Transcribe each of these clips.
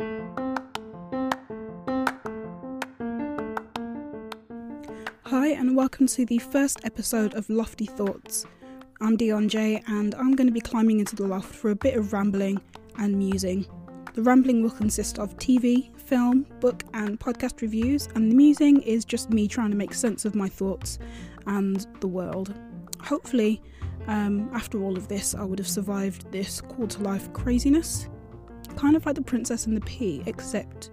Hi, and welcome to the first episode of Lofty Thoughts. I'm Dion J, and I'm going to be climbing into the loft for a bit of rambling and musing. The rambling will consist of TV, film, book, and podcast reviews, and the musing is just me trying to make sense of my thoughts and the world. Hopefully, um, after all of this, I would have survived this quarter life craziness. Kind of like the Princess and the Pea, except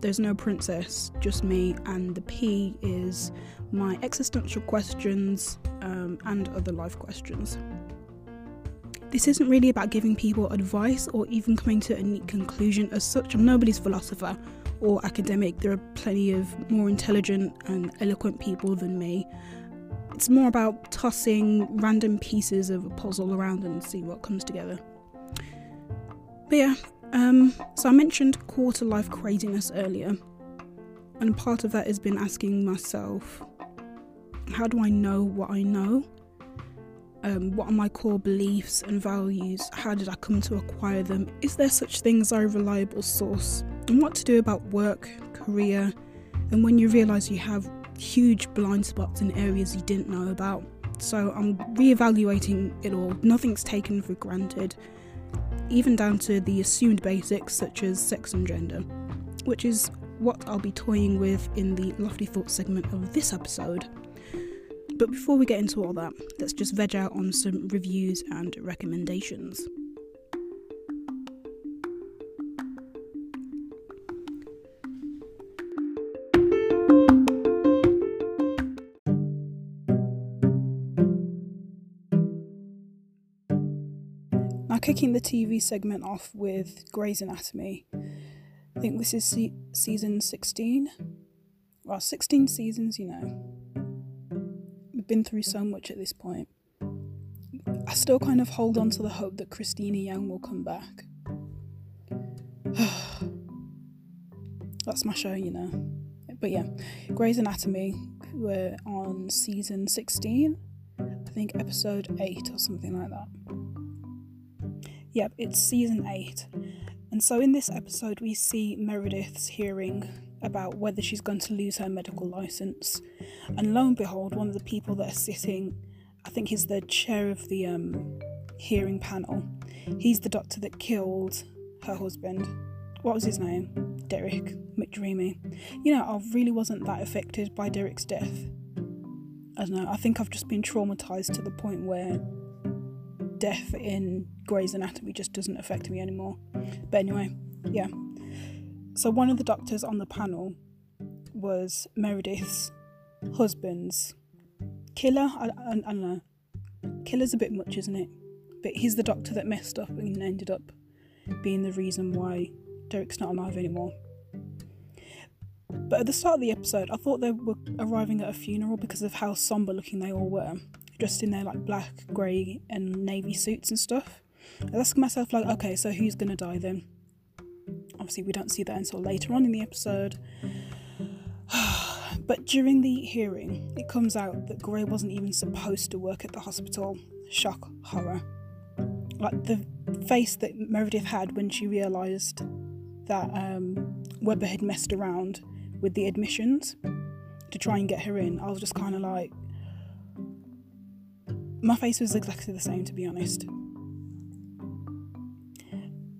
there's no princess, just me, and the P is my existential questions um, and other life questions. This isn't really about giving people advice or even coming to a neat conclusion as such. I'm nobody's philosopher or academic. There are plenty of more intelligent and eloquent people than me. It's more about tossing random pieces of a puzzle around and see what comes together. But yeah, um, so I mentioned quarter life craziness earlier, and part of that has been asking myself, how do I know what I know? Um, what are my core beliefs and values? How did I come to acquire them? Is there such thing as a reliable source? And what to do about work, career, and when you realise you have huge blind spots in areas you didn't know about. So I'm re-evaluating it all. Nothing's taken for granted even down to the assumed basics such as sex and gender, which is what I'll be toying with in the Lofty Thoughts segment of this episode. But before we get into all that, let's just veg out on some reviews and recommendations. Kicking the TV segment off with Grey's Anatomy. I think this is se- season 16. Well, 16 seasons, you know. We've been through so much at this point. I still kind of hold on to the hope that Cristina Yang will come back. That's my show, you know. But yeah, Grey's Anatomy, we're on season 16, I think episode 8 or something like that. Yep, it's season 8. And so in this episode, we see Meredith's hearing about whether she's going to lose her medical license. And lo and behold, one of the people that are sitting, I think he's the chair of the um, hearing panel, he's the doctor that killed her husband. What was his name? Derek McDreamy. You know, I really wasn't that affected by Derek's death. I don't know, I think I've just been traumatized to the point where death in Grey's Anatomy just doesn't affect me anymore. But anyway, yeah. So one of the doctors on the panel was Meredith's husband's killer. I, I, I don't know. Killer's a bit much, isn't it? But he's the doctor that messed up and ended up being the reason why Derek's not alive anymore. But at the start of the episode, I thought they were arriving at a funeral because of how somber looking they all were dressed in their like black, grey, and navy suits and stuff. I ask myself like, okay, so who's gonna die then? Obviously, we don't see that until later on in the episode. but during the hearing, it comes out that Grey wasn't even supposed to work at the hospital. Shock, horror. Like the face that Meredith had when she realised that um, Webber had messed around with the admissions to try and get her in, I was just kind of like, my face was exactly the same, to be honest.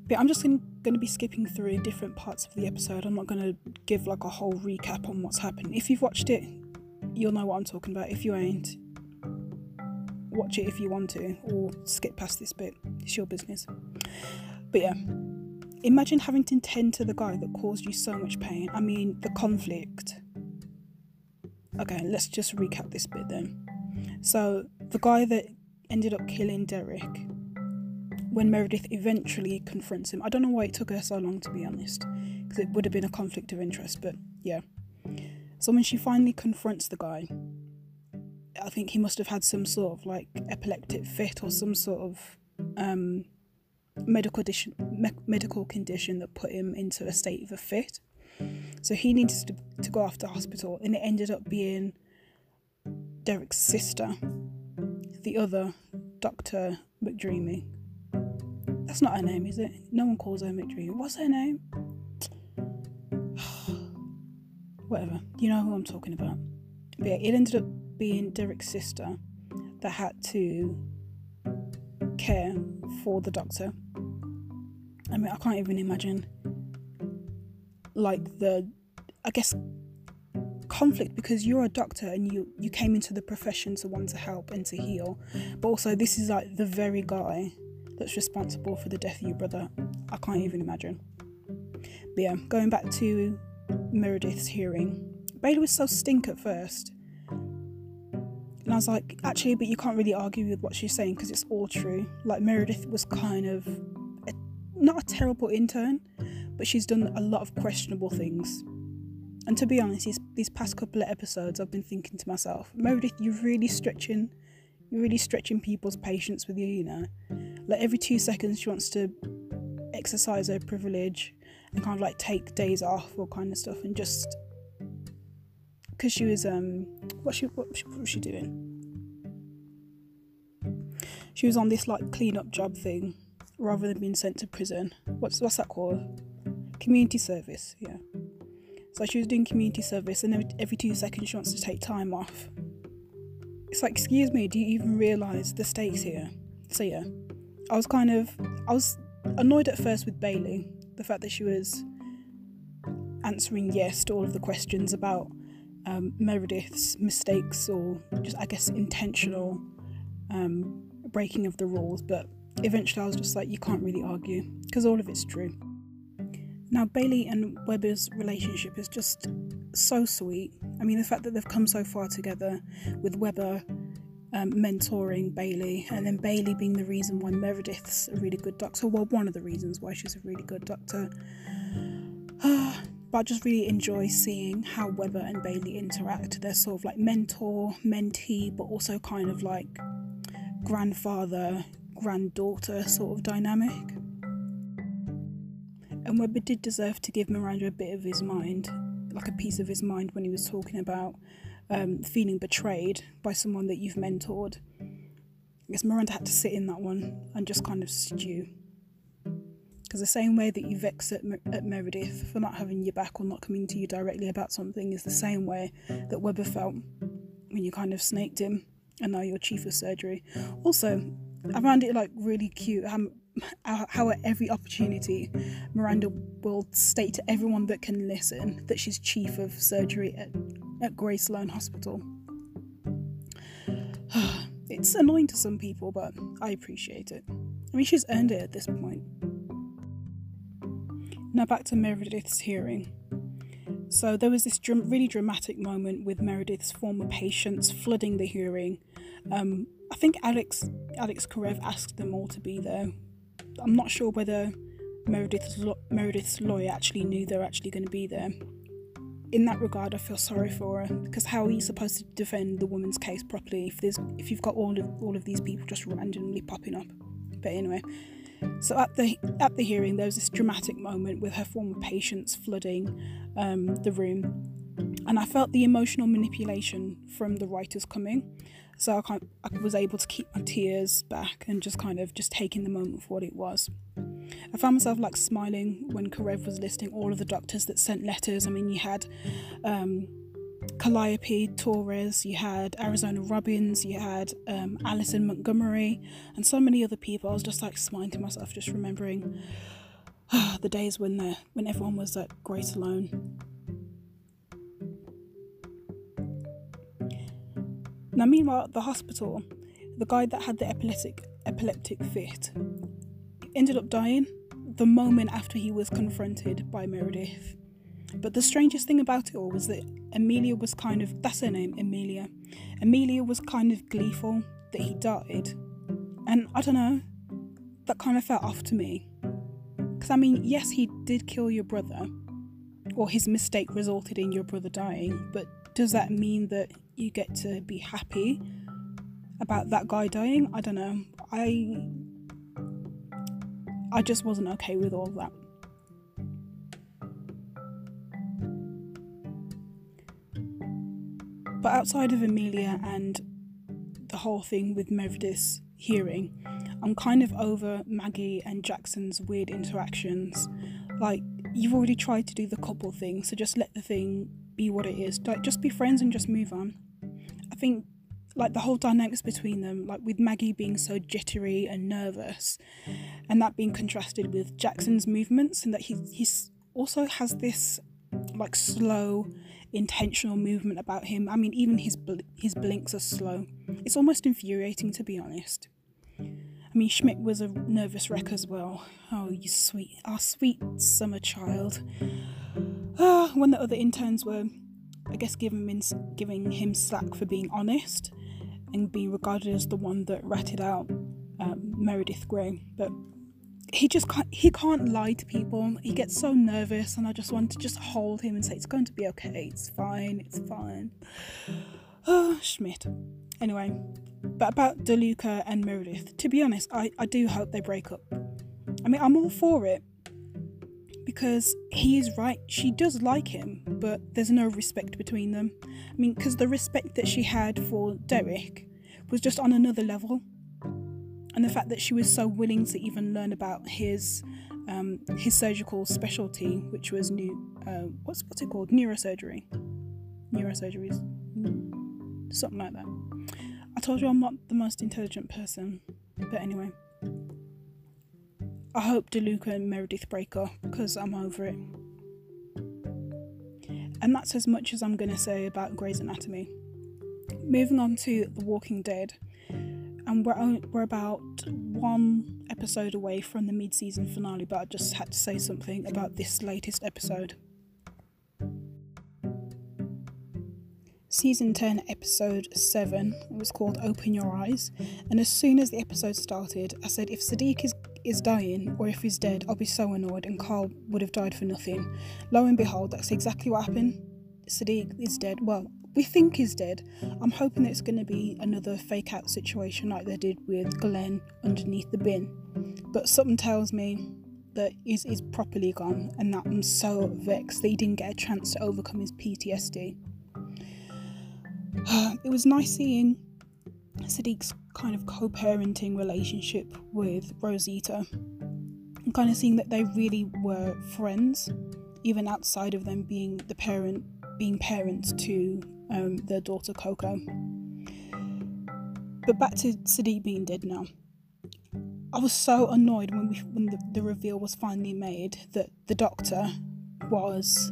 But I'm just going to be skipping through different parts of the episode. I'm not going to give like a whole recap on what's happened. If you've watched it, you'll know what I'm talking about. If you ain't, watch it if you want to, or skip past this bit. It's your business. But yeah, imagine having to tend to the guy that caused you so much pain. I mean, the conflict. Okay, let's just recap this bit then. So, the guy that ended up killing Derek, when Meredith eventually confronts him, I don't know why it took her so long to be honest, because it would have been a conflict of interest, but yeah. So, when she finally confronts the guy, I think he must have had some sort of like epileptic fit or some sort of um, medical condition, me- medical condition that put him into a state of a fit. So he needs to, to go off to hospital, and it ended up being Derek's sister, the other Dr. McDreamy. That's not her name, is it? No one calls her McDreamy. What's her name? Whatever. You know who I'm talking about. But yeah, it ended up being Derek's sister that had to care for the doctor. I mean, I can't even imagine like the, I guess, conflict because you're a doctor and you you came into the profession to want to help and to heal, but also this is like the very guy that's responsible for the death of your brother. I can't even imagine. But yeah, going back to Meredith's hearing, Bailey was so stink at first. And I was like, actually, but you can't really argue with what she's saying because it's all true. Like, Meredith was kind of a, not a terrible intern, but she's done a lot of questionable things. And to be honest, these, these past couple of episodes, I've been thinking to myself, Meredith, you're really stretching, you're really stretching people's patience with you, you know. Like, every two seconds, she wants to exercise her privilege and kind of like take days off or kind of stuff and just because she was um what she what, what was she doing? She was on this like clean up job thing rather than being sent to prison. What's what's that called? Community service yeah so she was doing community service and every, every two seconds she wants to take time off it's like excuse me do you even realize the stakes here so yeah i was kind of i was annoyed at first with bailey the fact that she was answering yes to all of the questions about um, Meredith's mistakes or just, I guess, intentional um, breaking of the rules. But eventually I was just like, you can't really argue because all of it's true. Now, Bailey and Webber's relationship is just so sweet. I mean, the fact that they've come so far together with Webber um, mentoring Bailey, and then Bailey being the reason why Meredith's a really good doctor. Well, one of the reasons why she's a really good doctor. but I just really enjoy seeing how Webber and Bailey interact. They're sort of like mentor, mentee, but also kind of like grandfather, granddaughter sort of dynamic. And Webber did deserve to give Miranda a bit of his mind, like a piece of his mind when he was talking about um, feeling betrayed by someone that you've mentored. I guess Miranda had to sit in that one and just kind of stew. Because the same way that you vex at, at Meredith for not having your back or not coming to you directly about something is the same way that Webber felt when you kind of snaked him and now you're chief of surgery. Also, I found it like really cute how, how at every opportunity Miranda will state to everyone that can listen that she's chief of surgery at, at Grey Sloan Hospital. it's annoying to some people, but I appreciate it. I mean, she's earned it at this point. Now back to Meredith's hearing. So there was this dr- really dramatic moment with Meredith's former patients flooding the hearing. Um, I think Alex Alex Karev asked them all to be there. I'm not sure whether Meredith's lo- Meredith's lawyer actually knew they were actually going to be there. In that regard, I feel sorry for her because how are you supposed to defend the woman's case properly if there's if you've got all of all of these people just randomly popping up? But anyway, so at the at the hearing, there was this dramatic moment with her former patients flooding um, the room, and I felt the emotional manipulation from the writers coming. So I, kind I was able to keep my tears back and just kind of just taking the moment for what it was. I found myself like smiling when Karev was listing all of the doctors that sent letters. I mean, you had um, Calliope Torres, you had Arizona Robbins, you had um, Addison Montgomery, and so many other people. I was just like smiling to myself, just remembering the days when the when everyone was at Grey Sloan. Now, meanwhile, at the hospital, the guy that had the epileptic epileptic fit ended up dying the moment after he was confronted by Meredith. But the strangest thing about it all was that Amelia was kind of that's her name, Amelia. Amelia was kind of gleeful that he died. And I don't know, that kind of felt off to me. Because I mean, yes, he did kill your brother, or his mistake resulted in your brother dying, but does that mean that you get to be happy about that guy dying? I don't know. I I just wasn't okay with all that. But outside of Amelia and the whole thing with Meredith's hearing, I'm kind of over Maggie and Jackson's weird interactions. Like, you've already tried to do the couple thing, so just let the thing be what it is. Like just be friends and just move on. Think like the whole dynamics between them, like with Maggie being so jittery and nervous, and that being contrasted with Jackson's movements, and that he he's also has this like slow, intentional movement about him. I mean, even his bl- his blinks are slow. It's almost infuriating to be honest. I mean, Schmitt was a nervous wreck as well. Oh, you sweet, our sweet summer child. Ah, when the other interns were, I guess, giving him, giving him slack for being honest and being regarded as the one that ratted out um, Meredith Grey, but he just can't he can't lie to people. He gets so nervous and i just want to just hold him and say it's going to be okay. It's fine. It's fine. Oh schmitt. Anyway but about deluca and meredith to be honest i, I do hope they break up. I mean i'm all for it because he is right she does like him but there's no respect between them i mean because the respect that she had for derek was just on another level and the fact that she was so willing to even learn about his um, his surgical specialty, which was new. Uh, what's what's it called? Neurosurgery. Neurosurgeries, something like that. I told you I'm not the most intelligent person, but anyway. I hope DeLuca and Meredith break up because I'm over it. And that's as much as I'm going to say about Grey's Anatomy. Moving on to The Walking Dead and we're only, we're about one episode away from the mid-season finale but i just had to say something about this latest episode season 10 episode 7 was called open your eyes and as soon as the episode started i said if siddiq is is dying or if he's dead i'll be so annoyed and carl would have died for nothing lo and behold that's exactly what happened siddiq is dead well we think he's dead. I'm hoping it's going to be another fake out situation like they did with Glenn underneath the bin. But something tells me that he's, he's properly gone, and that I'm so vexed that he didn't get a chance to overcome his PTSD. it was nice seeing Siddiq's kind of co parenting relationship with Rosita and kind of seeing that they really were friends, even outside of them being the parent being parents to um, their daughter Coco. But back to Siddiq being dead now. I was so annoyed when we when the, the reveal was finally made that the doctor was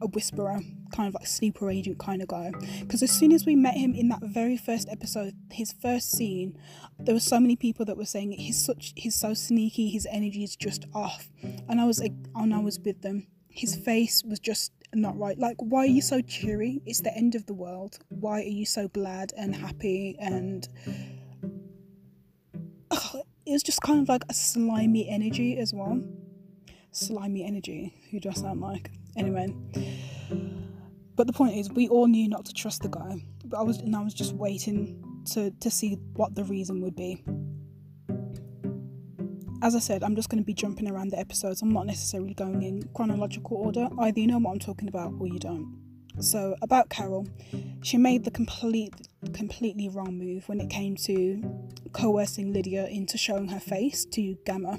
a whisperer, kind of like sleeper agent kind of guy. Because as soon as we met him in that very first episode, his first scene, there were so many people that were saying he's such he's so sneaky, his energy is just off, and I was like, and I was with them. His face was just not right. Like, why are you so cheery? It's the end of the world. Why are you so glad and happy? And oh, it was just kind of like a slimy energy as well. Slimy energy. Who do I sound like? Anyway. But the point is, we all knew not to trust the guy. But I was, and I was just waiting to to see what the reason would be as I said, I'm just going to be jumping around the episodes. I'm not necessarily going in chronological order. Either you know what I'm talking about or you don't. So about Carol, she made the complete, completely wrong move when it came to coercing Lydia into showing her face to Gamma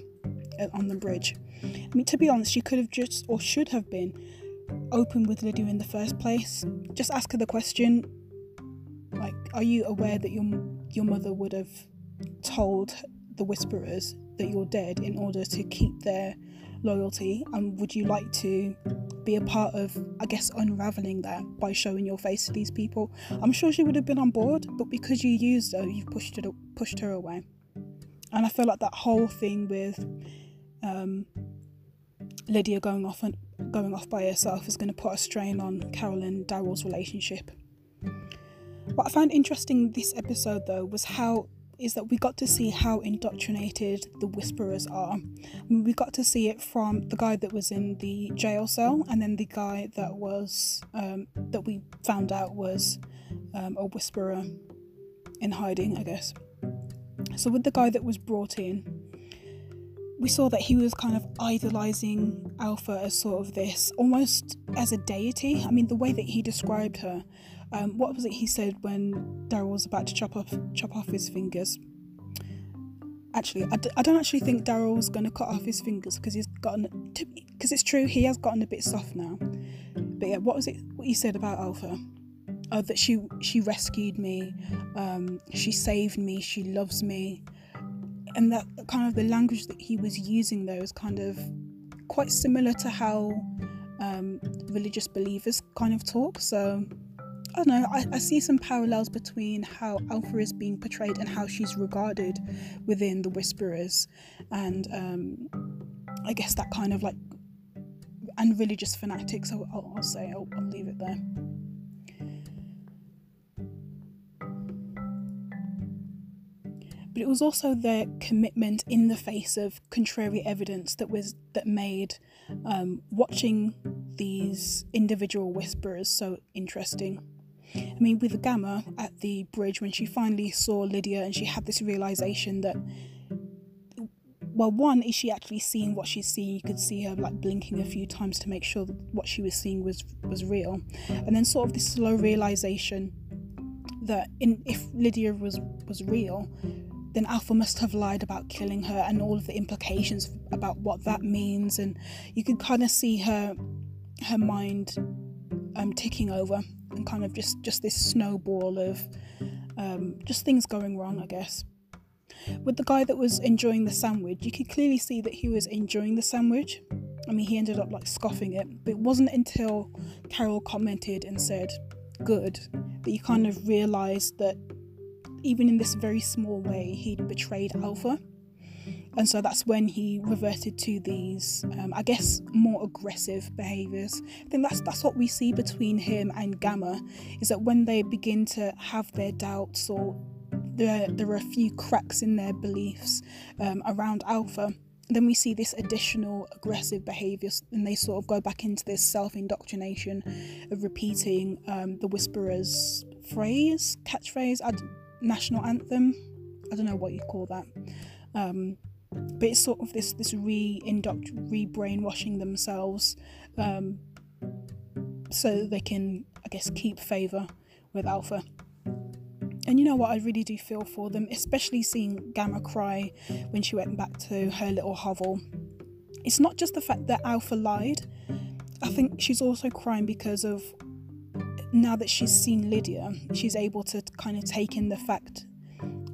uh, on the bridge. I mean, to be honest, she could have just or should have been open with Lydia in the first place. Just ask her the question, like, are you aware that your your mother would have told the Whisperers that you're dead in order to keep their loyalty? And would you like to be a part of, I guess, unraveling that by showing your face to these people? I'm sure she would have been on board, but because you used her, you've pushed it, pushed her away. And I feel like that whole thing with um, Lydia going off and going off by herself is going to put a strain on Carol and Daryl's relationship. What I found interesting this episode though was how is that we got to see how indoctrinated the Whisperers are. we got to see it from the guy that was in the jail cell, and then the guy that was um, that we found out was um, a Whisperer in hiding, I guess. So with the guy that was brought in, we saw that he was kind of idolizing Alpha as sort of this, almost as a deity. I mean, the way that he described her um, what was it he said when Daryl was about to chop off chop off his fingers? Actually, I d- I don't actually think Daryl's going to cut off his fingers because he's gotten because it's true he has gotten a bit soft now. but yeah, what was it? What you said about Alpha? Uh, that she she rescued me, um, she saved me, she loves me, and that kind of the language that he was using there is kind of quite similar to how um, religious believers kind of talk. So I don't know. I, I see some parallels between how Alpha is being portrayed and how she's regarded within the Whisperers, and um, I guess that kind of like and religious fanatics. I'll, I'll say I'll, I'll leave it there. But it was also their commitment in the face of contrary evidence that was that made um, watching these individual whisperers so interesting. I mean, with Gamma at the bridge, when she finally saw Lydia and she had this realization that well, one is she actually seeing what she's seeing. You could see her like blinking a few times to make sure that what she was seeing was was real, and then sort of this slow realization that in if Lydia was was real, then Alpha must have lied about killing her and all of the implications about what that means, and you could kind of see her her mind um, ticking over and kind of just just this snowball of um, just things going wrong, I guess. With the guy that was enjoying the sandwich, you could clearly see that he was enjoying the sandwich. I mean, he ended up like scoffing it, but it wasn't until Carol commented and said, good, that you kind of realised that even in this very small way, he'd betrayed Alpha. And so that's when he reverted to these, um, I guess, more aggressive behaviours. I think that's that's what we see between him and Gamma, is that when they begin to have their doubts or there, there are a few cracks in their beliefs um, around alpha then we see this additional aggressive behavior and they sort of go back into this self-indoctrination of repeating um, the whisperer's phrase catchphrase ad- national anthem i don't know what you call that um, but it's sort of this this re re-brainwashing themselves um, so they can i guess keep favor with alpha and you know what? I really do feel for them, especially seeing Gamma cry when she went back to her little hovel. It's not just the fact that Alpha lied, I think she's also crying because of now that she's seen Lydia, she's able to kind of take in the fact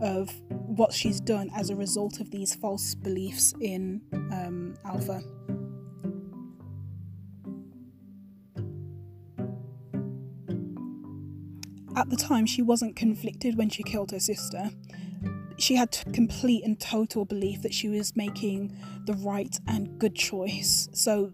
of what she's done as a result of these false beliefs in um, Alpha. At the time, she wasn't conflicted when she killed her sister. She had complete and total belief that she was making the right and good choice. So,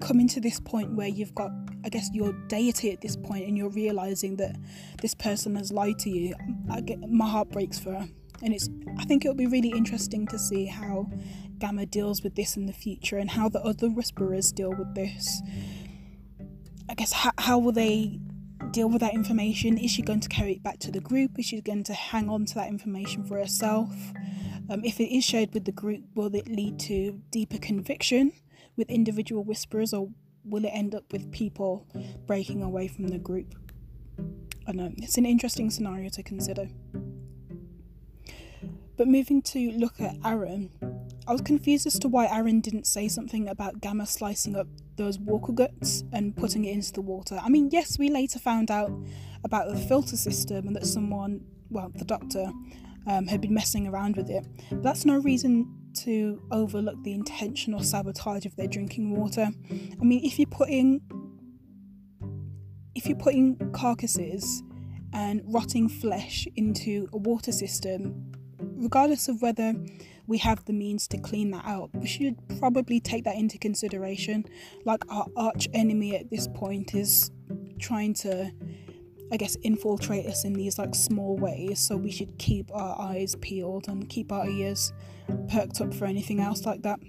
coming to this point where you've got, I guess, your deity at this point and you're realizing that this person has lied to you, I get, my heart breaks for her. And it's, I think it'll be really interesting to see how Gamma deals with this in the future and how the other Whisperers deal with this. I guess, how, how will they deal with that information? Is she going to carry it back to the group? Is she going to hang on to that information for herself? Um, if it is shared with the group, will it lead to deeper conviction with individual whisperers, or will it end up with people breaking away from the group? I know it's an interesting scenario to consider. But moving to look at Aaron, I was confused as to why Aaron didn't say something about Gamma slicing up those walker guts and putting it into the water. I mean, yes, we later found out about the filter system and that someone, well, the doctor, um, had been messing around with it. But that's no reason to overlook the intentional sabotage of their drinking water. I mean, if you're putting if you're putting carcasses and rotting flesh into a water system, regardless of whether we have the means to clean that out. We should probably take that into consideration. Like our arch enemy at this point is trying to, I guess, infiltrate us in these like small ways. So we should keep our eyes peeled and keep our ears perked up for anything else like that.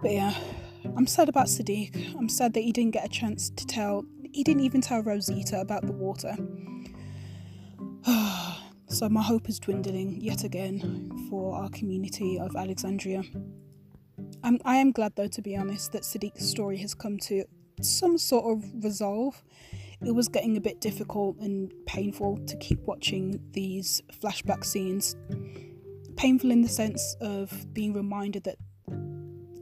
But yeah, I'm sad about Siddiq. I'm sad that he didn't get a chance to tell. He didn't even tell Rosita about the water. So my hope is dwindling yet again for our community of Alexandria. I'm, I am glad, though, to be honest, that Siddiq's story has come to some sort of resolve. It was getting a bit difficult and painful to keep watching these flashback scenes. Painful in the sense of being reminded that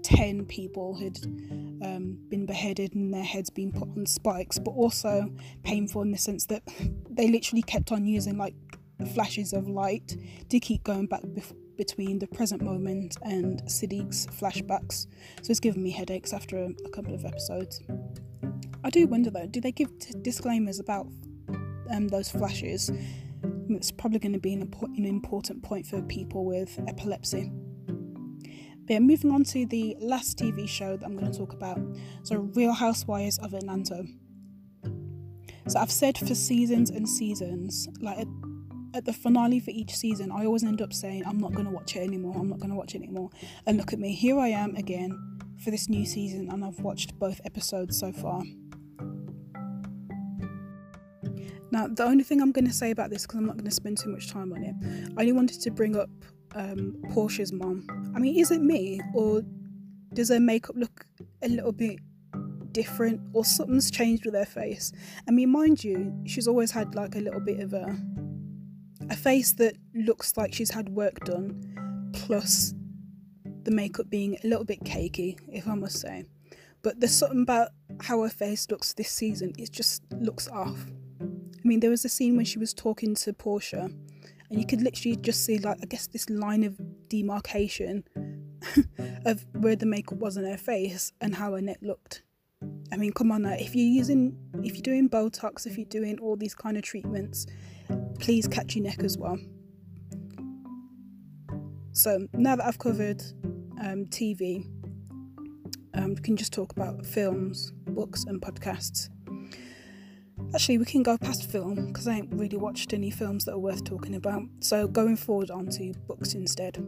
10 people had um, been beheaded and their heads being put on spikes, but also painful in the sense that they literally kept on using like flashes of light to keep going back bef- between the present moment and Siddiq's flashbacks. So it's given me headaches after a, a couple of episodes. I do wonder though, do they give t- disclaimers about um, those flashes? It's probably going to be an, an important point for people with epilepsy. But yeah, moving on to the last TV show that I'm going to talk about. So, Real Housewives of Atlanta. So, I've said for seasons and seasons, like at, at the finale for each season, I always end up saying, I'm not going to watch it anymore, I'm not going to watch it anymore. And look at me, here I am again for this new season, and I've watched both episodes so far. Now, the only thing I'm going to say about this, because I'm not going to spend too much time on it, I only wanted to bring up um, Porsha's mom. I mean, is it me, or does her makeup look a little bit different, or something's changed with her face? I mean, mind you, she's always had like a little bit of a a face that looks like she's had work done, plus the makeup being a little bit cakey, if I must say. But there's something about how her face looks this season, it just looks off. I mean, there was a scene when she was talking to Porsha, and you could literally just see, like, I guess this line of demarcation of where the makeup was on her face and how her neck looked. I mean, come on now, if you're using, if you're doing Botox, if you're doing all these kind of treatments, please catch your neck as well. So now that I've covered um, TV, um, we can just talk about films, books, and podcasts. Actually, we can go past film because I ain't really watched any films that are worth talking about. So, going forward onto books instead.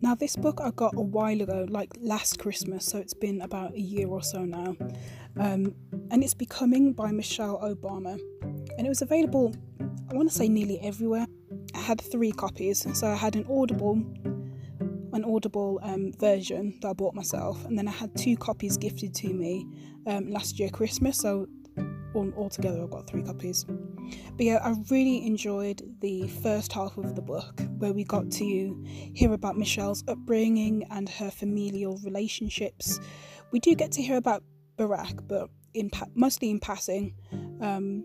Now, this book I got a while ago, like last Christmas, so it's been about a year or so now. Um, and it's Becoming by Michelle Obama. And it was available, I want to say nearly everywhere. I had three copies, so I had an Audible an Audible um, version that I bought myself, and then I had two copies gifted to me um, last year Christmas. So altogether, I've got three copies. But yeah, I really enjoyed the first half of the book where we got to hear about Michelle's upbringing and her familial relationships. We do get to hear about Barack, but in pa- mostly in passing. Um,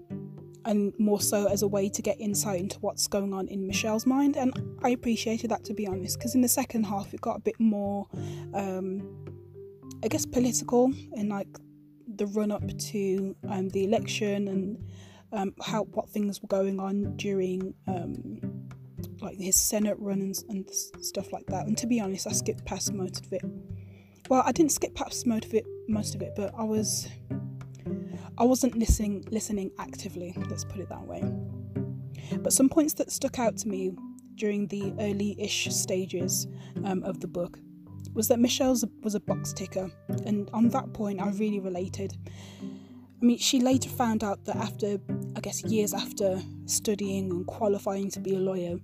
and more so as a way to get insight into what's going on in Michelle's mind. And I appreciated that to be honest, because in the second half it got a bit more, um, I guess, political in like the run up to um, the election and um, how what things were going on during um, like his Senate run and, and stuff like that. And to be honest, I skipped past most of it. Well, I didn't skip past most of it, most of it, but I was I wasn't listening listening actively, let's put it that way. But some points that stuck out to me during the early-ish stages um, of the book was that Michelle was a box ticker, and on that point, I really related. I mean, she later found out that after, I guess, years after studying and qualifying to be a lawyer,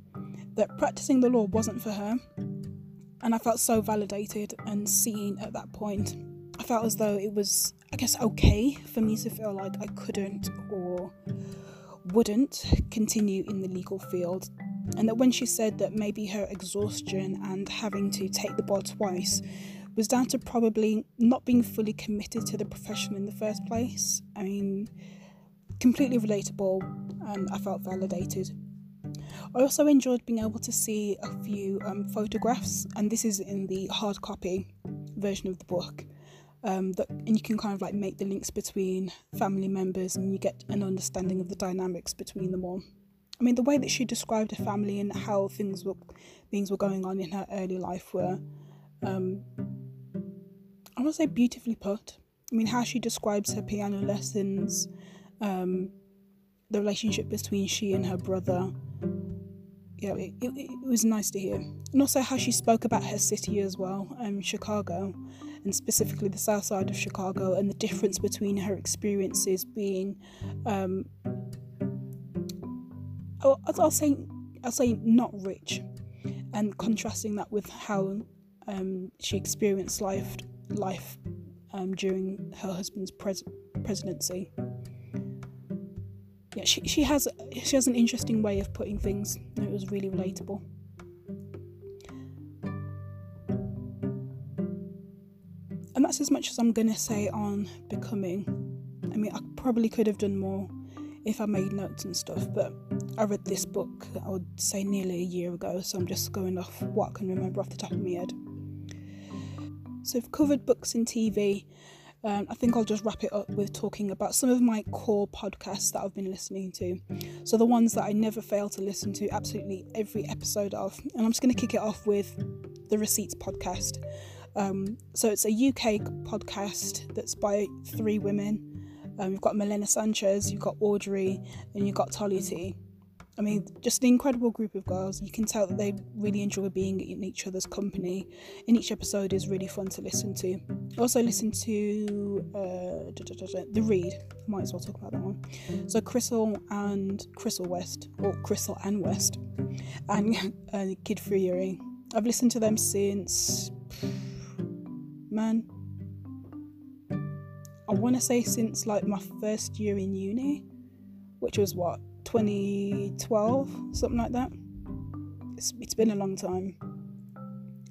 that practicing the law wasn't for her. And I felt so validated and seen at that point. I felt as though it was I guess, okay for me to feel like I couldn't or wouldn't continue in the legal field. And that when she said that maybe her exhaustion and having to take the bar twice was down to probably not being fully committed to the profession in the first place. I mean, completely relatable, and I felt validated. I also enjoyed being able to see a few um, photographs, and this is in the hard copy version of the book um, that, and you can kind of like make the links between family members and you get an understanding of the dynamics between them all. I mean, the way that she described her family and how things were things were going on in her early life were, um, I want to say, beautifully put. I mean, how she describes her piano lessons, um, the relationship between she and her brother. Yeah, it, it, it was nice to hear, and also how she spoke about her city as well, um, Chicago, and specifically the south side of Chicago, and the difference between her experiences being, um, I'll, I'll say, I'll say not rich, and contrasting that with how um, she experienced life life um, during her husband's pres- presidency. Yeah, she, she has she has an interesting way of putting things. It was really relatable. And that's as much as I'm gonna say on becoming. I mean, I probably could have done more if I made notes and stuff, but I read this book, I would say nearly a year ago, so I'm just going off what I can remember off the top of my head. So I've covered books and TV. Um, I think I'll just wrap it up with talking about some of my core podcasts that I've been listening to. So the ones that I never fail to listen to absolutely every episode of. And I'm just going to kick it off with the Receipts podcast. Um, so it's a UK podcast that's by three women. Um, you've got Milena Sanchez, you've got Audrey, and you've got Tolly T. I mean, just an incredible group of girls. You can tell that they really enjoy being in each other's company, and each episode is really fun to listen to. Also, listen to uh, The Read. Might as well talk about that one. So, Crissle and Crissle West, or Crissle and West, and uh, Kid Fury. I've listened to them since. Man, I want to say since like my first year in uni, which was what 2012, something like that. It's, it's been a long time.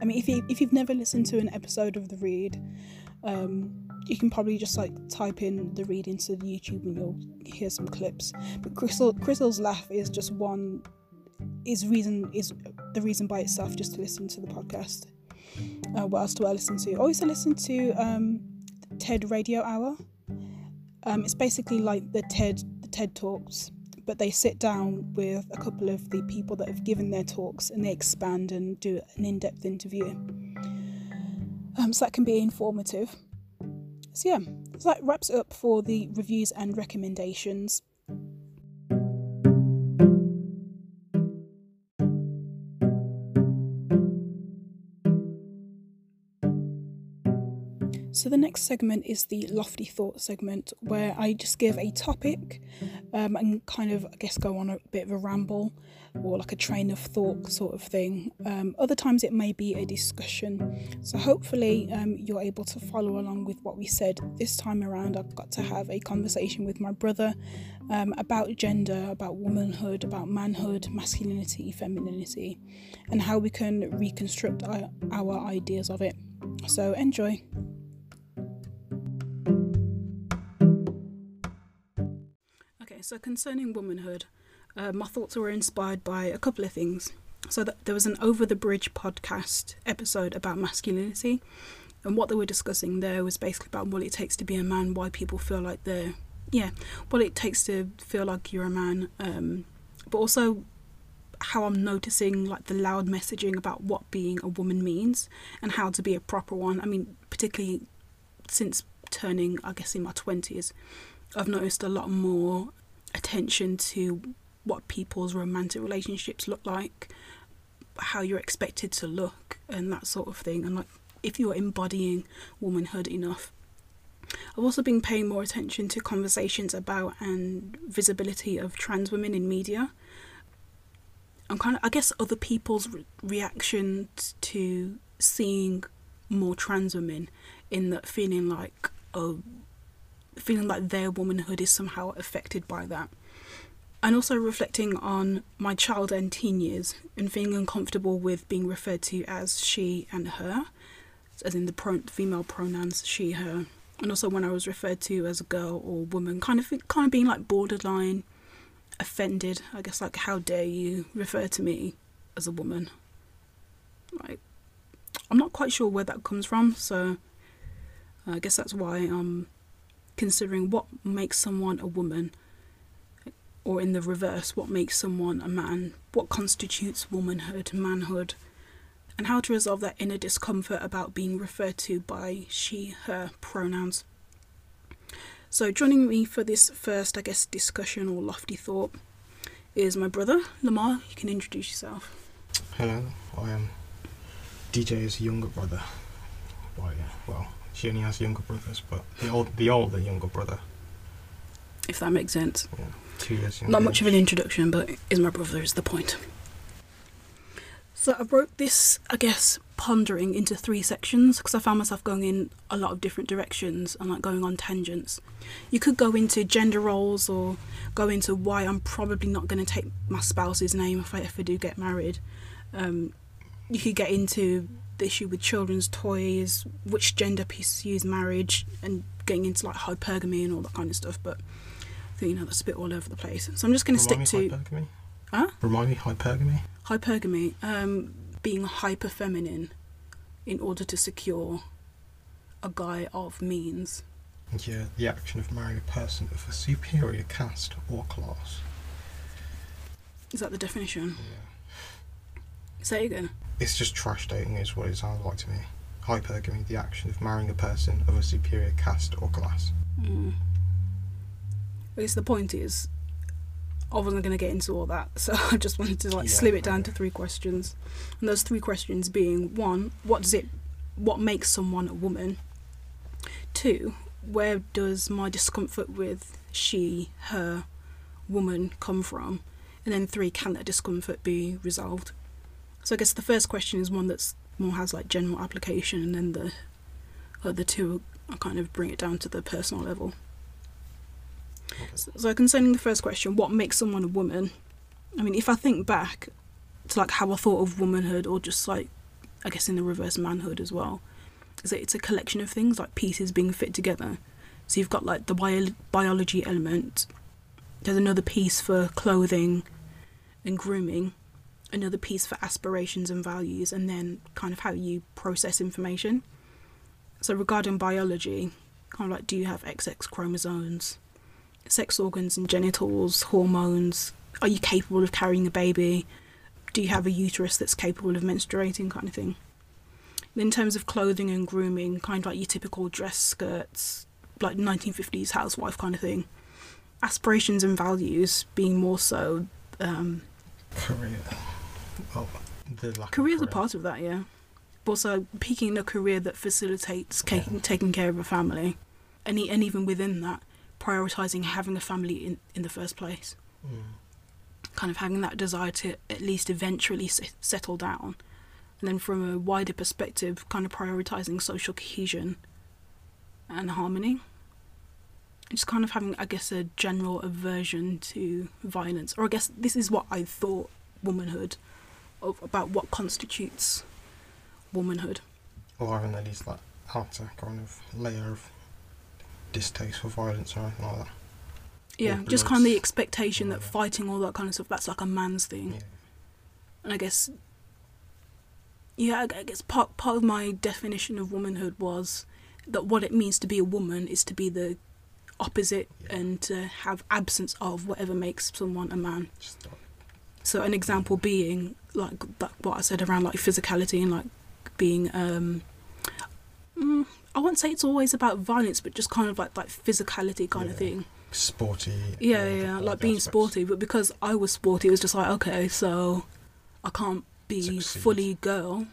I mean, if you if you've never listened to an episode of the read, um, you can probably just like type in the read into YouTube and you'll hear some clips. But Crissle Crissle's laugh is just one is reason is the reason by itself just to listen to the podcast. Uh, what else do I listen to? I also listen to um, TED Radio Hour. Um, it's basically like the TED the TED Talks but they sit down with a couple of the people that have given their talks and they expand and do an in depth interview. Um, so that can be informative. So, yeah, so that wraps up for the reviews and recommendations. So, the next segment is the lofty thought segment where I just give a topic um, and kind of, I guess, go on a bit of a ramble or like a train of thought sort of thing. Um, other times it may be a discussion. So, hopefully, um, you're able to follow along with what we said. This time around, I've got to have a conversation with my brother um, about gender, about womanhood, about manhood, masculinity, femininity, and how we can reconstruct our, our ideas of it. So, enjoy. So concerning womanhood, uh, my thoughts were inspired by a couple of things. So there was an Over the Bridge podcast episode about masculinity, and what they were discussing there was basically about what it takes to be a man, why people feel like they're, yeah, what it takes to feel like you're a man, um, but also how I'm noticing like the loud messaging about what being a woman means and how to be a proper one. I mean, particularly since turning, I guess, in my 20s, I've noticed a lot more attention to what people's romantic relationships look like, how you're expected to look, and that sort of thing. And like, if you're embodying womanhood enough. I've also been paying more attention to conversations about and visibility of trans women in media. I'm kind of, I guess, other people's re- reactions to seeing more trans women in that feeling like, oh, feeling like their womanhood is somehow affected by that. And also reflecting on my child and teen years and feeling uncomfortable with being referred to as she and her, as in the pro- female pronouns she, her. And also when I was referred to as a girl or woman, kind of kind of being like borderline offended. I guess like how dare you refer to me as a woman? Like I'm not quite sure where that comes from, so I guess that's why I'm considering what makes someone a woman, or in the reverse, what makes someone a man, what constitutes womanhood, manhood, and how to resolve that inner discomfort about being referred to by she, her pronouns. So, joining me for this first, I guess, discussion or lofty thought is my brother, Lamar. You can introduce yourself. Hello, I am DJ's younger brother. Well, yeah, well, she only has younger brothers, but the old, the older younger brother. If that makes sense. Yeah, two years younger. Not much of an introduction, but is my brother is the point. So I broke this, I guess, pondering into three sections because I found myself going in a lot of different directions and like going on tangents. You could go into gender roles or go into why I'm probably not going to take my spouse's name if I ever do get married. Um, you could get into the issue with children's toys, which gender pursues marriage, and getting into like hypergamy and all that kind of stuff. But I think you know that's a bit all over the place. So I'm just going to stick to hypergamy. Huh? Remind me hypergamy. hypergamy, um, being hyper feminine in order to secure a guy of means. Yeah, the action of marrying a person of a superior caste or class. Is that the definition? Yeah. Say again. It's just trash dating, is what it sounds like to me. Hypergamy, the action of marrying a person of a superior caste or class. Mm. I guess the point is, I wasn't going to get into all that, so I just wanted to like Yeah, slim it down to three questions, and those three questions being: one, what does it, what makes someone a woman? Two, where does my discomfort with she, her, woman come from? And then three, can that discomfort be resolved? So I guess the first question is one that's more has like general application, and then the uh, other two I kind of bring it down to the personal level. Okay. So concerning the first question, what makes someone a woman? I mean, if I think back to like how I thought of womanhood, or just like, I guess in the reverse manhood as well, is that it's a collection of things like pieces being fit together. So you've got like the bio- biology element. There's another piece for clothing and grooming, another piece for aspirations and values, and then kind of how you process information. So regarding biology, kind of like, do you have XX chromosomes? sex organs and genitals, hormones. Are you capable of carrying a baby? Do you have a uterus that's capable of menstruating, kind of thing? In terms of clothing and grooming, kind of like your typical dress skirts, like 1950s housewife kind of thing. Aspirations and values being more so. Um, Career. Well, of career's a part of that, yeah. But also picking a career that facilitates Yeah. taking, taking care of a family. And, e- and even within that, prioritising having a family in, in the first place. Mm. kind of having that desire to at least eventually s- settle down. And then from a wider perspective, kind of prioritizing social cohesion and harmony. Just kind of having, I guess, a general aversion to violence. Or I guess this is what I thought womanhood, of, about what constitutes womanhood. Or having at least that outer kind of layer of distaste for violence or anything like that. Yeah, Or just kind of the expectation that Yeah. fighting all that kind of stuff, that's like a man's thing. Yeah. and I guess yeah, I guess part part of my definition of womanhood was that what it means to be a woman is to be the opposite Yeah. and to have absence of whatever makes someone a man. Just So an example being like what I said around like physicality and like being um mm, I won't say it's always about violence, but just kind of like like physicality kind of thing. sporty. Yeah, yeah, like being aspects. sporty. But because I was sporty, it was just like, okay, so I can't be Succeed. fully girl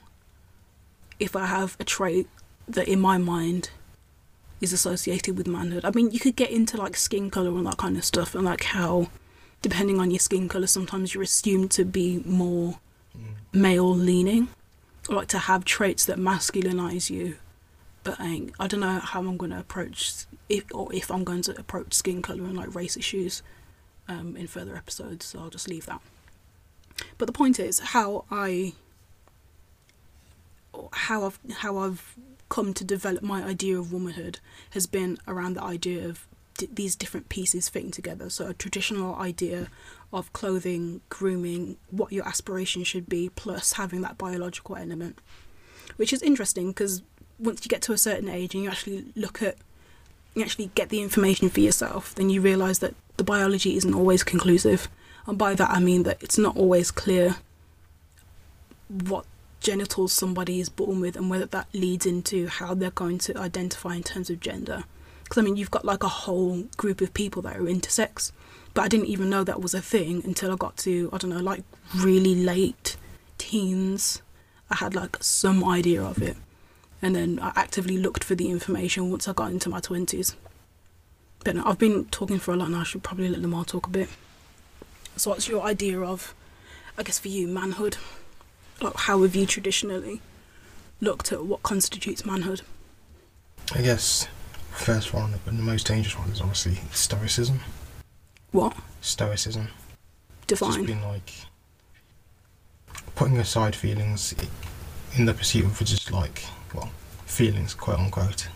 if I have a trait that in my mind is associated with manhood. I mean, you could get into like skin color and that kind of stuff, and like how, depending on your skin color, sometimes you're assumed to be more male leaning, or like to have traits that masculinize you. But I, I don't know how I'm going to approach if or if I'm going to approach skin color and like race issues um, in further episodes. So I'll just leave that. But the point is how I how I've how I've come to develop my idea of womanhood has been around the idea of d- these different pieces fitting together. So a traditional idea of clothing, grooming, what your aspiration should be, plus having that biological element, which is interesting because once you get to a certain age and you actually look at, you actually get the information for yourself, then you realise that the biology isn't always conclusive. And by that I mean that it's not always clear what genitals somebody is born with and whether that leads into how they're going to identify in terms of gender. Because I mean, you've got like a whole group of people that are intersex, but I didn't even know that was a thing until I got to, I don't know, like really late teens. I had like some idea of it. And then I actively looked for the information once I got into my 20s. But no, I've been talking for a lot now, I should probably let Lamar talk a bit. So, what's your idea of, I guess for you, manhood? Like, how have you traditionally looked at what constitutes manhood? I guess first one and the most dangerous one is obviously stoicism. What? Stoicism. Define. Just being like putting aside feelings, in the pursuit of just like well feelings, quote unquote,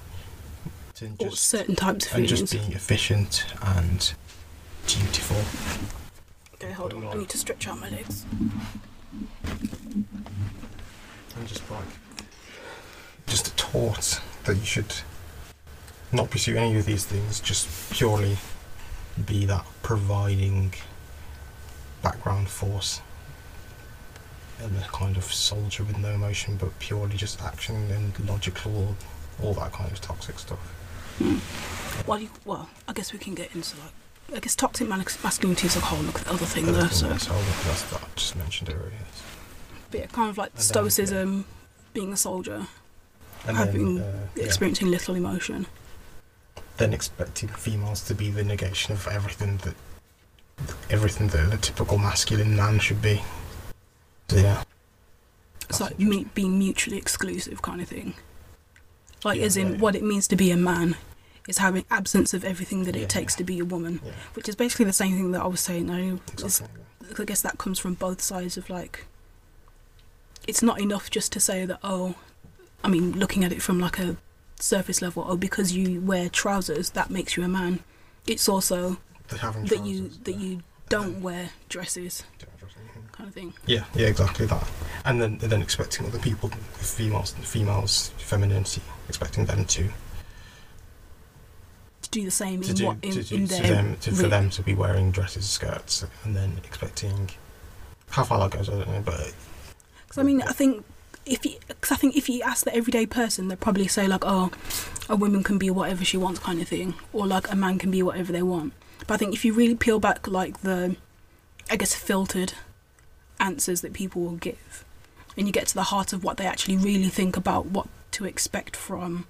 to or certain types of and feelings. And just being efficient and dutiful. okay, hold on. I need to stretch out my legs. and just like just taught that you should not pursue any of these things just purely be that providing background force and a kind of soldier with no emotion but purely just action and logical all that kind of toxic stuff Well, you, well, I guess we can get into like. I guess toxic masculinity is a whole other thing, Other though. thing So, that's all that- that's that I just mentioned earlier yes. but yeah, kind of like And then, stoicism, being a soldier, and Having then, uh, yeah. experiencing little emotion. Then expecting females to be the negation of everything that everything that a typical masculine man should be. So yeah, It's like me- being mutually exclusive kind of thing. Like, Yeah, as in, yeah, yeah. what it means to be a man is having absence of everything that it takes to be a woman, which is basically the same thing that I was saying. It's- exactly. I guess that comes from both sides of like. It's not enough just to say that, oh, I mean, looking at it from like a surface level, or because you wear trousers, that makes you a man. It's also that you that yeah. you don't wear dresses, Mhm. kind of thing. Yeah, yeah, exactly that. And then and then expecting other people, females, females, femininity, expecting them to To do the same to in do, what in, to, do, in their them to, for them to be wearing dresses, skirts, and then expecting how far that goes, I don't know, but Because I mean, I think if you, cause I think if you ask the everyday person, they'll probably say like, "Oh, a woman can be whatever she wants," kind of thing, or like a man can be whatever they want. But I think if you really peel back like the, I guess filtered answers that people will give, and you get to the heart of what they actually really think about what to expect from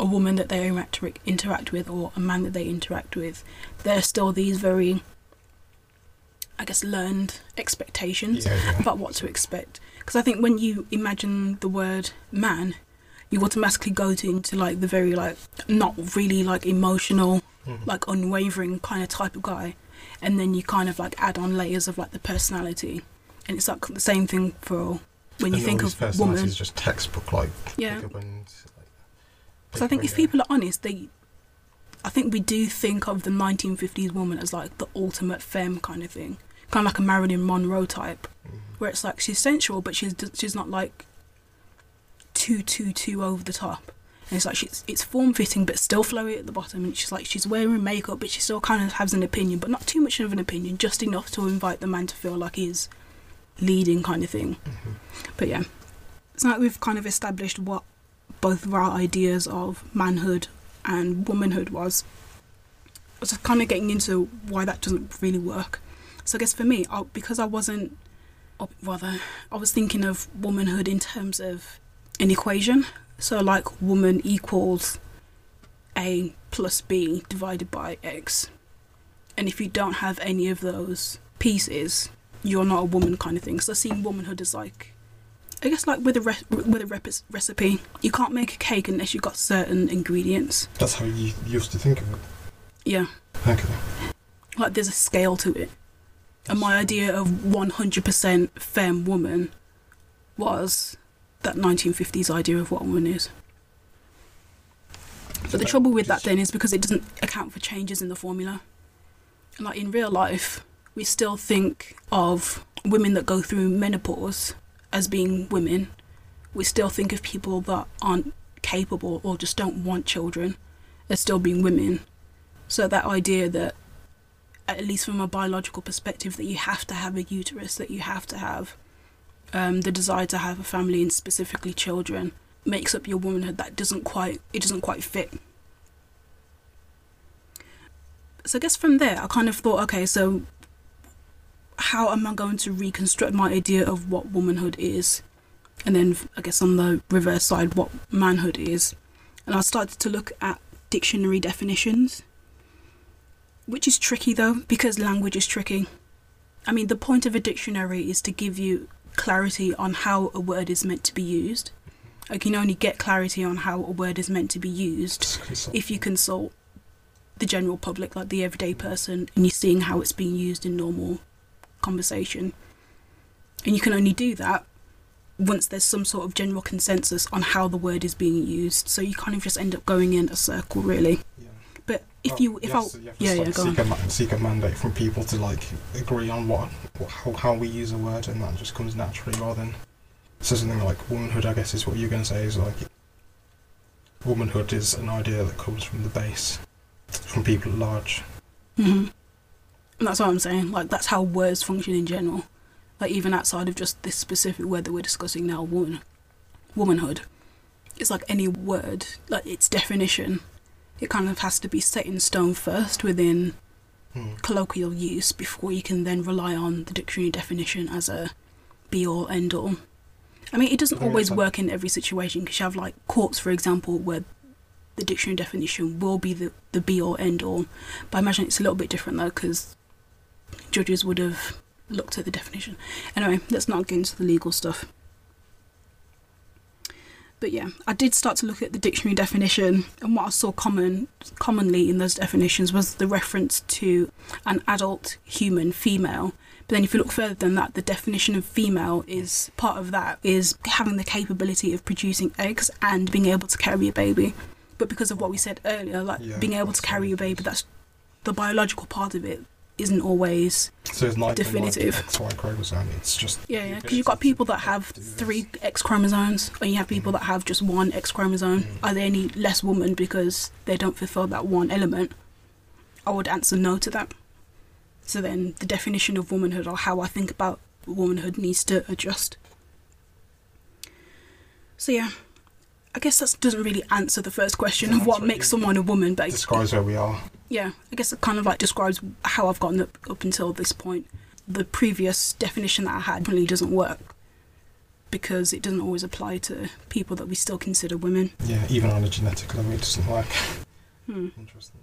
a woman that they interact interact with or a man that they interact with, there are still these very, I guess, learned expectations yeah, yeah. about what to expect. Because I think when you imagine the word man, you automatically go to into like the very like not really like emotional, Mhm. like unwavering kind of type of guy, and then you kind of like add on layers of like the personality, and it's like the same thing for when you And think of woman. is just textbook like Yeah. like, Because I think if people are honest, they, I think we do think of the 1950s woman as like the ultimate femme kind of thing, kind of like a Marilyn Monroe type. Mhm. where it's like she's sensual, but she's she's not like too too too over the top. And it's like she's it's form fitting, but still flowy at the bottom. And she's like she's wearing makeup, but she still kind of has an opinion, but not too much of an opinion, just enough to invite the man to feel like he's leading kind of thing. Mhm. But yeah, it's like we've kind of established what both of our ideas of manhood and womanhood was. I was kind of getting into why that doesn't really work. So I guess for me, I, because I wasn't, or rather, I was thinking of womanhood in terms of an equation. So like woman equals A plus B divided by X. And if you don't have any of those pieces, you're not a woman kind of thing. So seeing womanhood as like I guess like with a re- with a rep- recipe, you can't make a cake unless you've got certain ingredients. That's how you used to think of it. Yeah, Okay. like there's a scale to it. And my idea of 100% femme woman was that 1950s idea of what a woman is. But the trouble with that then is because it doesn't account for changes in the formula. Like in real life, we still think of women that go through menopause as being women. We still think of people that aren't capable or just don't want children as still being women. So that idea that at least from a biological perspective that you have to have a uterus, that you have to have um, the desire to have a family and specifically children makes up your womanhood that doesn't quite it doesn't quite fit. So I guess from there I kind of thought, okay, so how am I going to reconstruct my idea of what womanhood is? And then I guess on the reverse side what manhood is. And I started to look at dictionary definitions. Which is tricky though, because language is tricky. I mean, the point of a dictionary is to give you clarity on how a word is meant to be used. I can only get clarity on how a word is meant to be used if you consult the general public, like the everyday person, and you're seeing how it's being used in normal conversation. And you can only do that once there's some sort of general consensus on how the word is being used. So you kind of just end up going in a circle, really. Yeah. But if Well, you, if I, yes, you have to yeah, like yeah, go seek, a, seek a mandate from people to like agree on what, what how, how we use a word, and that just comes naturally rather than so something like womanhood. I guess is what you're going to say is like womanhood is an idea that comes from the base, from people at large. hmm And that's what I'm saying. Like that's how words function in general. Like even outside of just this specific word that we're discussing now, woman, womanhood. It's like any word, like its definition. It kind of has to be set in stone first within Hmm. colloquial use before you can then rely on the dictionary definition as a be all end all. I mean, it doesn't always work in every situation because you have like courts, for example, where the dictionary definition will be the, the be all end all. But I imagine it's a little bit different though because judges would have looked at the definition. Anyway, let's not get into the legal stuff. But yeah, I did start to look at the dictionary definition, and what I saw common commonly in those definitions was the reference to an adult human female. But then, if you look further than that, the definition of female is part of that is having the capability of producing eggs and being able to carry a baby. But because of what we said earlier, like Yeah, being able to carry a baby, that's the biological part of it isn't always So it's not Definitive. Like XY chromosome. It's just yeah yeah because you've got people that have three X chromosomes and you have people that have just one X chromosome. Mm. Are they any less woman because they don't fulfill that one element? I would answer no to that. So then the definition of womanhood or how I think about womanhood needs to adjust. So yeah, I guess that doesn't really answer the first question of what makes someone a woman, but describes where we are. yeah, I guess it kind of like describes how I've gotten up, up until this point. The previous definition that I had really doesn't work because it doesn't always apply to people that we still consider women. Yeah, even on a genetic level, it doesn't work. Hmm. Interesting.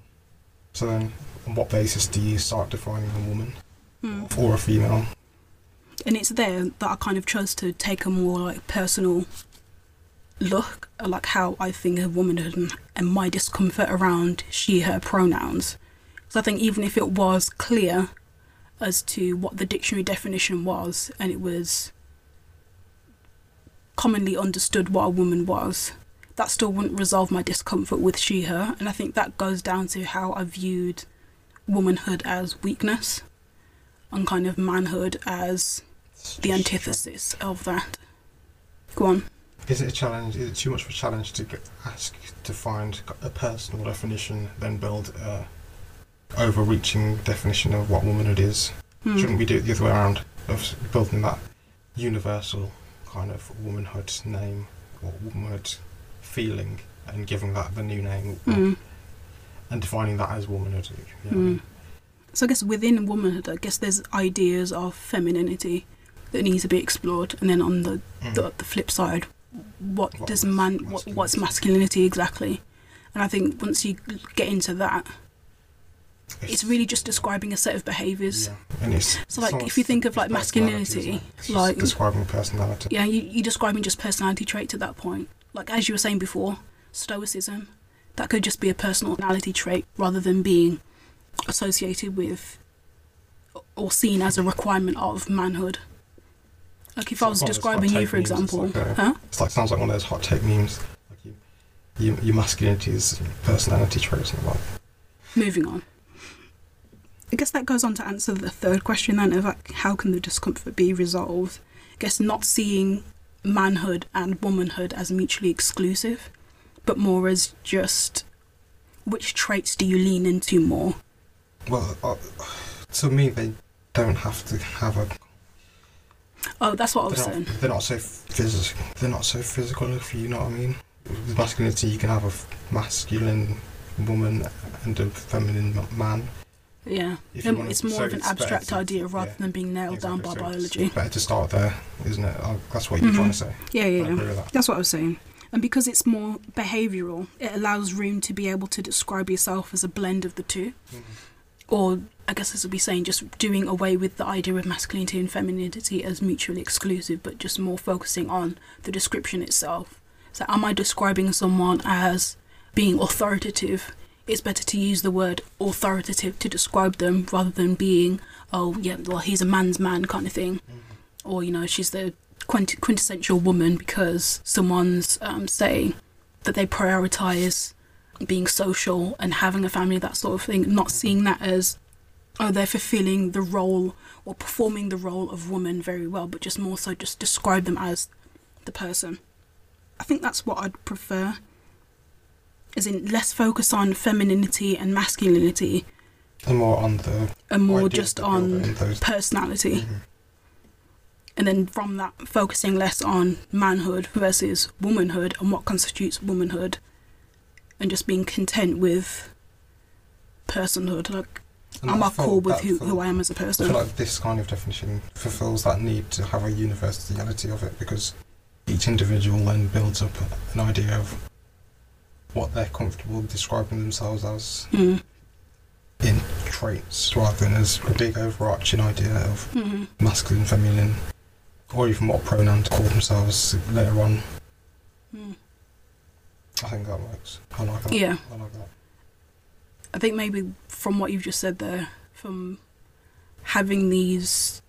So then, on what basis do you start defining a woman Hmm. or a female? And it's there that I kind of chose to take a more like personal look like how I think of womanhood and, and my discomfort around she her pronouns. So I think even if it was clear as to what the dictionary definition was and it was commonly understood what a woman was, that still wouldn't resolve my discomfort with she her. And I think that goes down to how I viewed womanhood as weakness and kind of manhood as the antithesis of that. Go on. Is it a challenge? Is it too much of a challenge to get, ask to find a personal definition, then build a overreaching definition of what womanhood is? Hmm. Shouldn't we do it the other way around of building that universal kind of womanhood name or womanhood feeling and giving that the new name Mm. and defining that as womanhood? you know what I mean? Mm. So I guess within womanhood, I guess there's ideas of femininity that need to be explored, and then on the the, the flip side, what, What does man what, what's masculinity exactly? And I think once you get into that, it's really just describing a set of behaviours. Yeah, and it's So, like, not- if you think of, like, masculinity, isn't it? It's just like- describing personality. Yeah, you, you're describing just personality traits at that point. Like as you were saying before, stoicism, that could just be a personality trait rather than being associated with or seen as a requirement of manhood. Like if I was It's like one of those describing you, for memes, example, like huh? It's like sounds like one of those hot take memes. Like you, you, your masculinity is personality traits and like Moving on. I guess that goes on to answer the third question then of like how can the discomfort be resolved? I guess not seeing manhood and womanhood as mutually exclusive, but more as just which traits do you lean into more? well, uh, to me they don't have to have a. Oh, that's what I was saying. they're not so physical. They're not so physical. If you know what I mean. With masculinity, you can have a masculine woman and a feminine man. Yeah. Um, it's more so of an abstract to- idea rather yeah, than being nailed down by exactly, so it's biology. Better to start there, isn't it? Uh, that's what you're Mhm. trying to say. Yeah, yeah, yeah. that. That's what I was saying. And because it's more behavioural, it allows room to be able to describe yourself as a blend of the two. Mhm. or I guess this would be saying just doing away with the idea of masculinity and femininity as mutually exclusive, but just more focusing on the description itself. So, am I describing someone as being authoritative? It's better to use the word authoritative to describe them rather than being, oh, yeah, well, he's a man's man kind of thing. Mhm. Or, you know, she's the quint- quintessential woman because someone's um, saying that they prioritize being social and having a family, that sort of thing, not seeing that as oh they're fulfilling the role or performing the role of woman very well, but just more so just describe them as the person. I think that's what I'd prefer. As in less focus on femininity and masculinity And more on the and more just on those. personality. Mhm. And then from that focusing less on manhood versus womanhood and what constitutes womanhood and just being content with personhood. Like And I'm I cool with who, who I am as a person. I feel like this kind of definition fulfills that need to have a universality of it because each individual then builds up an idea of what they're comfortable describing themselves as Mm. in traits rather than as a big overarching idea of hmm masculine, feminine, or even what pronoun to call themselves later on. Mm. I think that works. I like that. Yeah. I like that. I think maybe from what you've just said there, from having these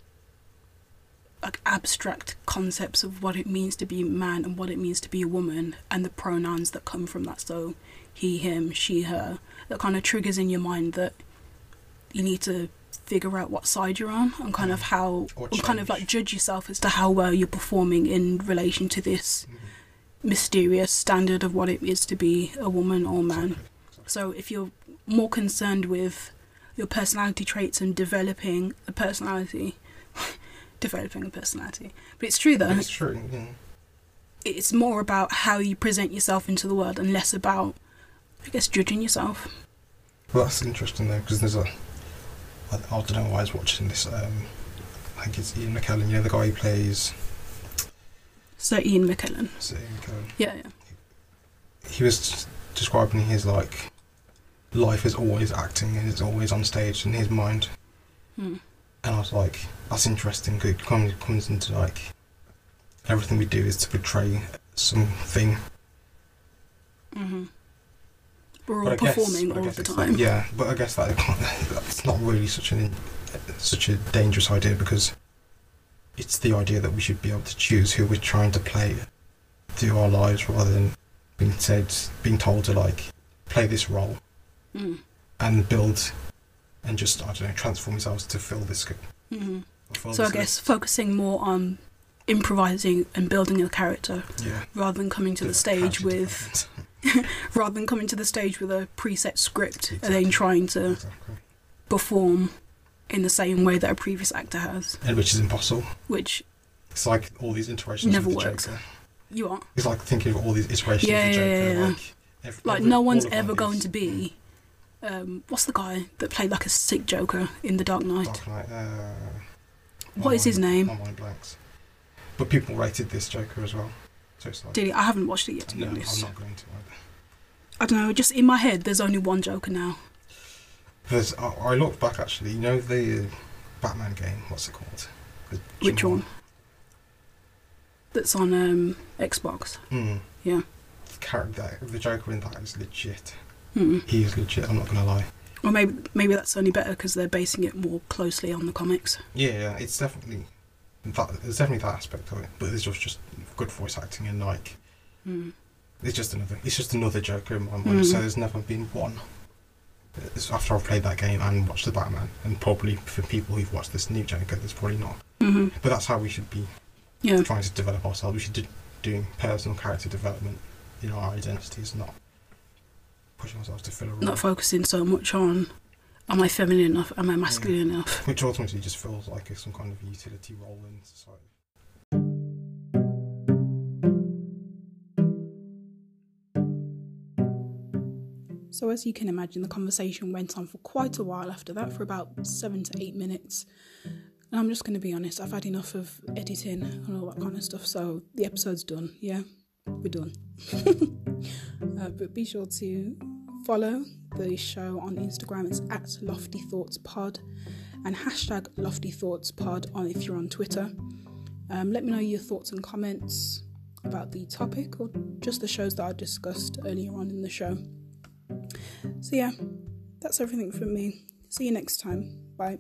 like abstract concepts of what it means to be a man and what it means to be a woman and the pronouns that come from that so he him she her that kind of triggers in your mind that you need to figure out what side you're on and kind of how Or and kind of like judge yourself as to how well you're performing in relation to this Mhm. mysterious standard of what it is to be a woman or man Exactly. Exactly. so if you're more concerned with your personality traits and developing a personality, developing a personality, but it's true though. It's true. Yeah. It's more about how you present yourself into the world and less about, I guess, judging yourself. Well, that's interesting though, because there's a. I, I don't know why I was watching this. Um, I think it's Ian McKellen, you know, the guy who plays. So Ian McKellen. Is it Ian McKellen? Yeah, yeah. He was describing his like life is always acting and is always on stage in his mind, Hmm. and I was like, that's interesting. 'cause it comes comes into like everything we do is to portray something. hmm We're all I guess- performing all the time. like- yeah, but I guess that that's not really such an such a dangerous idea because it's the idea that we should be able to choose who we're trying to play through our lives rather than being said being told to like play this role Mm. and build and just I don't know transform yourselves to fill this script. hmm fill So I guess focusing more on improvising and building a character yeah, rather than coming to the of stage with rather than coming to the stage with a preset script and then trying to exactly. perform in the same way that a previous actor has, and which is impossible. which It's like all these iterations Never of the works. Joker. you are. It's like thinking of all these iterations Yeah, of the Joker. yeah, yeah. Like, every, Like every- no one's ever going to be. Um, what's the guy that played like a sick Joker in The Dark Knight? Dark Knight. Uh, What is his name? My mind blanks. But people rated this Joker as well. So it's like. Did he? I haven't watched it yet, to be no, I'm not going to either. I don't know. Just in my head, there's only one Joker now. There's, I, I looked back actually. You know the uh, Batman game. What's it called? Which Jim one? That's on um, Xbox. Mm. Yeah. The character, the Joker in that is legit. Hmm. He is legit. I'm not gonna lie. Or maybe maybe that's only better because they're basing it more closely on the comics. Yeah, yeah. It's definitely that. There's definitely that aspect of it. But there's just just good voice acting and like Hmm. it's just another. It's just another Joker in my mind. So Mhm. there's never been one. It's after I've played that game and watched the Batman, and probably for people who've watched this new Joker, there's probably not. hmm But that's how we should be Yeah. trying to develop ourselves. We should be doing personal character development in our identities, not pushing ourselves to fill a role. Not focusing so much on am I feminine enough? Am I masculine enough? which ultimately just feels like it's some kind of utility role in society. So, as you can imagine, the conversation went on for quite a while after that, for about seven to eight minutes. And I'm just going to be honest, I've had enough of editing and all that kind of stuff, so the episode's done. Yeah, we're done. uh, but be sure to follow the show on Instagram. It's at Lofty Thoughts Pod and hashtag Lofty Thoughts Pod on if you're on Twitter. Um, let me know your thoughts and comments about the topic or just the shows that I discussed earlier on in the show. So, yeah, that's everything from me. See you next time. Bye.